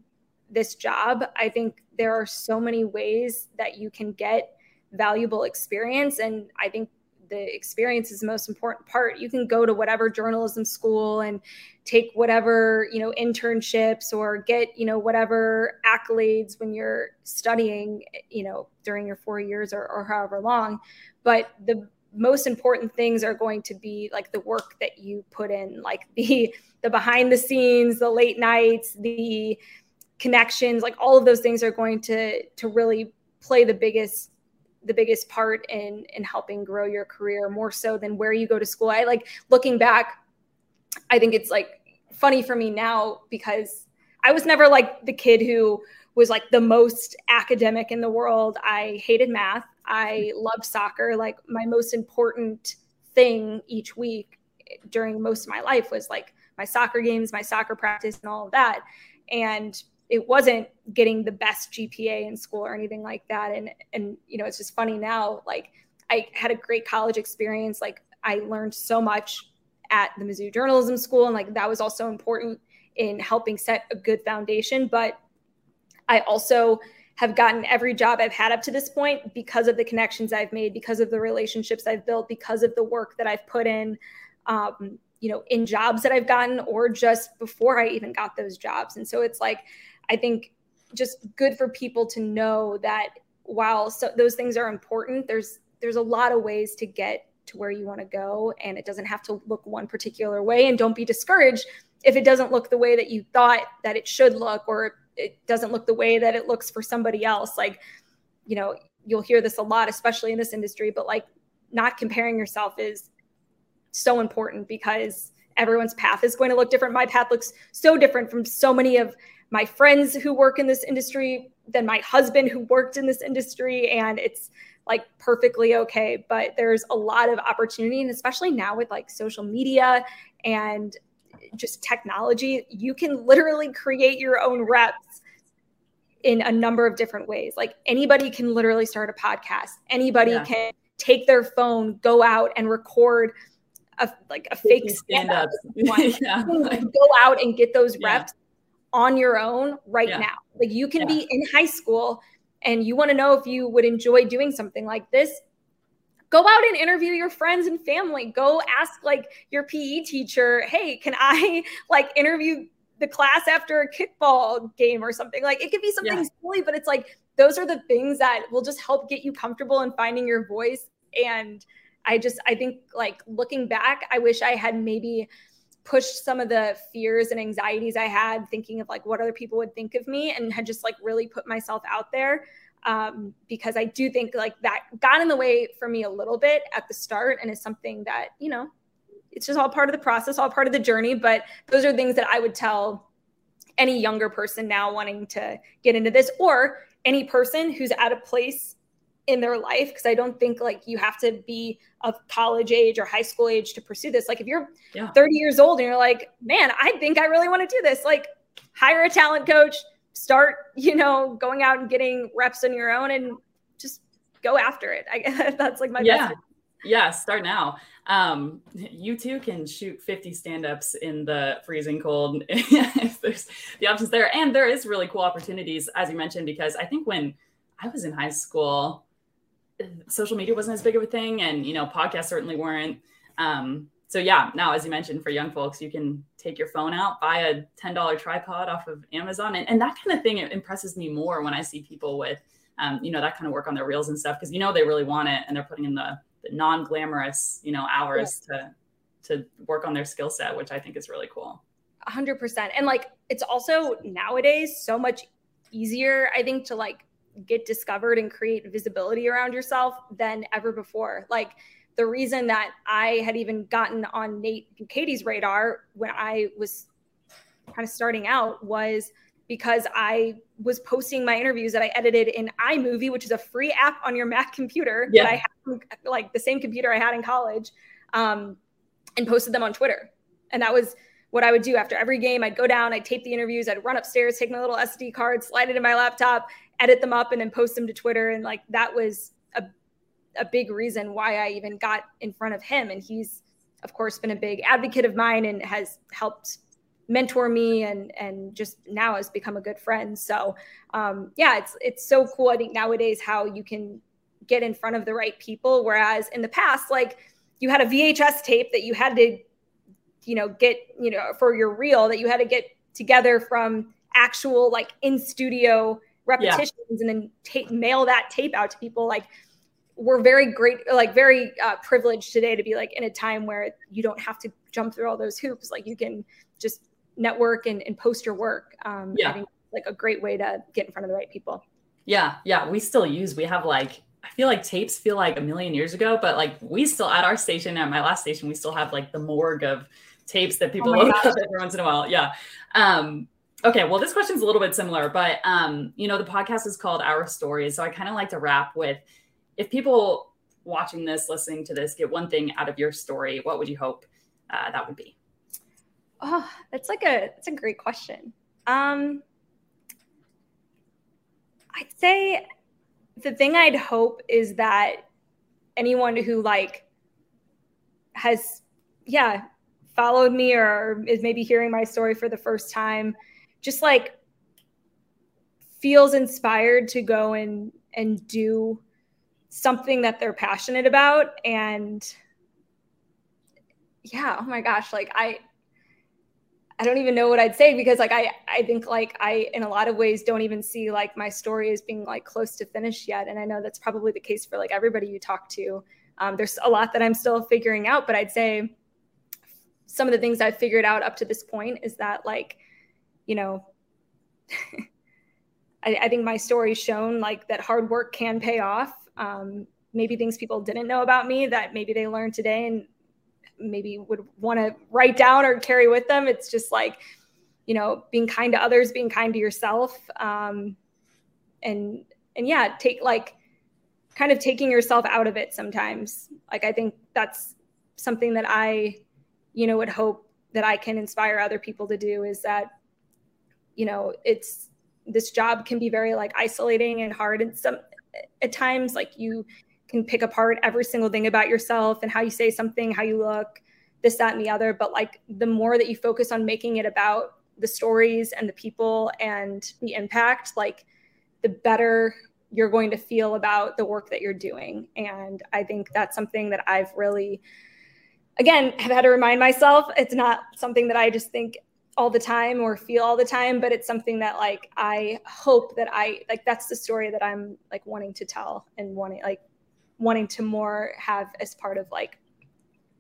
this job. I think there are so many ways that you can get valuable experience and i think the experience is the most important part. You can go to whatever journalism school and take whatever you know internships or get you know whatever accolades when you're studying you know during your four years or, or however long. But the most important things are going to be like the work that you put in like the the behind the scenes the late nights the connections like all of those things are going to to really play the biggest the biggest part in in helping grow your career more so than where you go to school i like looking back I think it's like funny for me now because I was never like the kid who was like the most academic in the world. I hated math. I love soccer. Like my most important thing each week during most of my life was like my soccer games, my soccer practice, and all of that. And it wasn't getting the best GPA in school or anything like that. And and you know, it's just funny now. Like I had a great college experience. Like I learned so much at the Mizzou Journalism School. And like that was also important in helping set a good foundation. But I also have gotten every job I've had up to this point because of the connections I've made, because of the relationships I've built, because of the work that I've put in, um, you know, in jobs that I've gotten or just before I even got those jobs. And so it's like, I think just good for people to know that while so those things are important, there's there's a lot of ways to get to where you want to go and it doesn't have to look one particular way and don't be discouraged if it doesn't look the way that you thought that it should look or it doesn't look the way that it looks for somebody else. Like you know you'll hear this a lot especially in this industry but like not comparing yourself is so important because everyone's path is going to look different. My path looks so different from so many of my friends who work in this industry than my husband who worked in this industry and it's like perfectly okay. But there's a lot of opportunity and especially now with like social media and just technology you can literally create your own reps in a number of different ways. Like anybody can literally start a podcast. Anybody yeah. can take their phone go out and record a like a fake stand up (laughs) yeah. go out and get those reps yeah. on your own right now. Like you can be in high school and you want to know if you would enjoy doing something like this, go out and interview your friends and family. Go ask like your PE teacher, hey, can I (laughs) like interview the class after a kickball game or something? Like it could be something yeah. silly, but it's like those are the things that will just help get you comfortable in finding your voice. And I just, I think like looking back, I wish I had maybe pushed some of the fears and anxieties I had thinking of like what other people would think of me and had just like really put myself out there um, because I do think like that got in the way for me a little bit at the start and is something that, you know, it's just all part of the process, all part of the journey. But those are things that I would tell any younger person now wanting to get into this or any person who's at a place in their life because I don't think like you have to be of college age or high school age to pursue this. Like if you're yeah. 30 years old and you're like, man, I think I really want to do this, like hire a talent coach, start, you know, going out and getting reps on your own and just go after it. I guess (laughs) that's like my yeah. best. Yeah, start now. Um, you too can shoot 50 stand-ups in the freezing cold (laughs) if there's the options there. And there is really cool opportunities, as you mentioned, because I think when I was in high school, social media wasn't as big of a thing and you know podcasts certainly weren't um, so yeah now as you mentioned for young folks you can take your phone out buy a $10 tripod off of amazon and, and that kind of thing impresses me more when i see people with um, you know that kind of work on their reels and stuff because you know they really want it and they're putting in the, the non-glamorous you know hours yeah. to to work on their skill set which i think is really cool 100% and like it's also nowadays so much easier i think to like get discovered and create visibility around yourself than ever before. Like the reason that I had even gotten on Nate Bukaty's radar when I was kind of starting out was because I was posting my interviews that I edited in iMovie, which is a free app on your Mac computer yeah. that I had, like the same computer I had in college, um, and posted them on Twitter. And that was what I would do after every game. I'd go down, I'd tape the interviews, I'd run upstairs, take my little SD card, slide it in my laptop, edit them up and then post them to Twitter. And like that was a, big reason why I even got in front of him. And he's, of course, been a big advocate of mine and has helped mentor me and and just now has become a good friend. So um, yeah, it's it's so cool. I think nowadays how you can get in front of the right people, whereas in the past, like you had a VHS tape that you had to, you know, get you know for your reel that you had to get together from actual like in studio repetitions yeah. and then tape mail that tape out to people like we're very great like very uh, privileged today to be like in a time where you don't have to jump through all those hoops like you can just network and, and post your work. Um, yeah. I think like a great way to get in front of the right people. Yeah. Yeah. We still use, we have like, I feel like tapes feel like a million years ago, but like we still at our station, at my last station, we still have like the morgue of tapes that people oh every once in a while. Yeah. Um, okay. Well, this question's a little bit similar, but um, you know, the podcast is called Our Stories. So I kind of like to wrap with if people watching this, listening to this, get one thing out of your story, what would you hope uh, that would be? Oh, that's like a that's a great question. Um, I'd say the thing I'd hope is that anyone who like has yeah followed me or is maybe hearing my story for the first time just like feels inspired to go and and do something that they're passionate about and yeah oh my gosh like i I don't even know what I'd say because like I I think like I in a lot of ways don't even see like my story as being like close to finish yet and I know that's probably the case for like everybody you talk to. Um, there's a lot that I'm still figuring out, but I'd say some of the things I've figured out up to this point is that like you know (laughs) I, I, think my story's shown like that hard work can pay off. Um, maybe things people didn't know about me that maybe they learned today and maybe would want to write down or carry with them. It's just like, you know, being kind to others, being kind to yourself. Um, and, and yeah, take like kind of taking yourself out of it sometimes. Like, I think that's something that I, you know, would hope that I can inspire other people to do is that, you know, it's, this job can be very like isolating and hard and some at times like you can pick apart every single thing about yourself and how you say something, how you look, this, that, and the other. But like the more that you focus on making it about the stories and the people and the impact, like the better you're going to feel about the work that you're doing. And I think that's something that I've really, again, have had to remind myself. It's not something that I just think all the time or feel all the time but it's something that like i hope that i like that's the story that i'm like wanting to tell and wanting like wanting to more have as part of like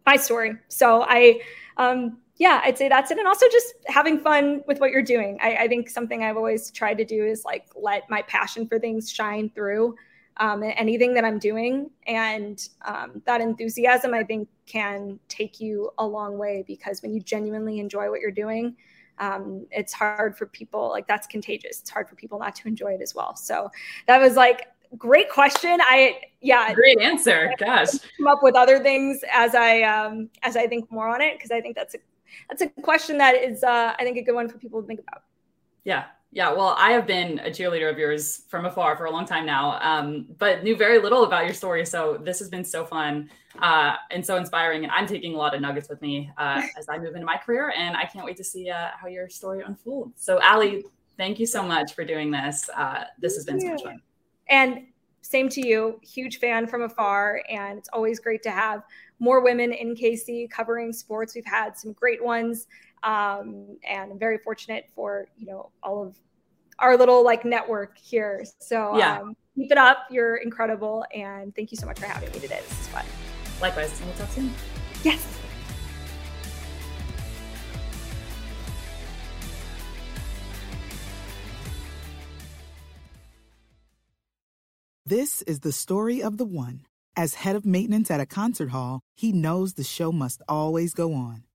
my story. So I, um, yeah, I'd say that's it. And also just having fun with what you're doing. I, I, think something I've always tried to do is like let my passion for things shine through um, anything that I'm doing. And um, that enthusiasm, I think, can take you a long way because when you genuinely enjoy what you're doing, um, it's hard for people like that's contagious. It's hard for people not to enjoy it as well. So that was like great question. I yeah, great answer. Gosh, come up with other things as I um, as I think more on it because I think that's a that's a question that is uh, I think a good one for people to think about. Yeah, yeah. Well, I have been a cheerleader of yours from afar for a long time now, um, but knew very little about your story. So this has been so fun uh, and so inspiring. And I'm taking a lot of nuggets with me uh, as I move into my career, and I can't wait to see uh, how your story unfolds. So, Aly, thank you so much for doing this. Uh, this has been so much fun. And same to you, huge fan from afar. And it's always great to have more women in KC covering sports. We've had some great ones. Um, and I'm very fortunate for, you know, all of our little like network here. So yeah. Um, keep it up. You're incredible. And thank you so much for having me today. This is fun. Likewise. We'll talk soon. Yes. This is the story of the one. As head of maintenance at a concert hall, he knows the show must always go on.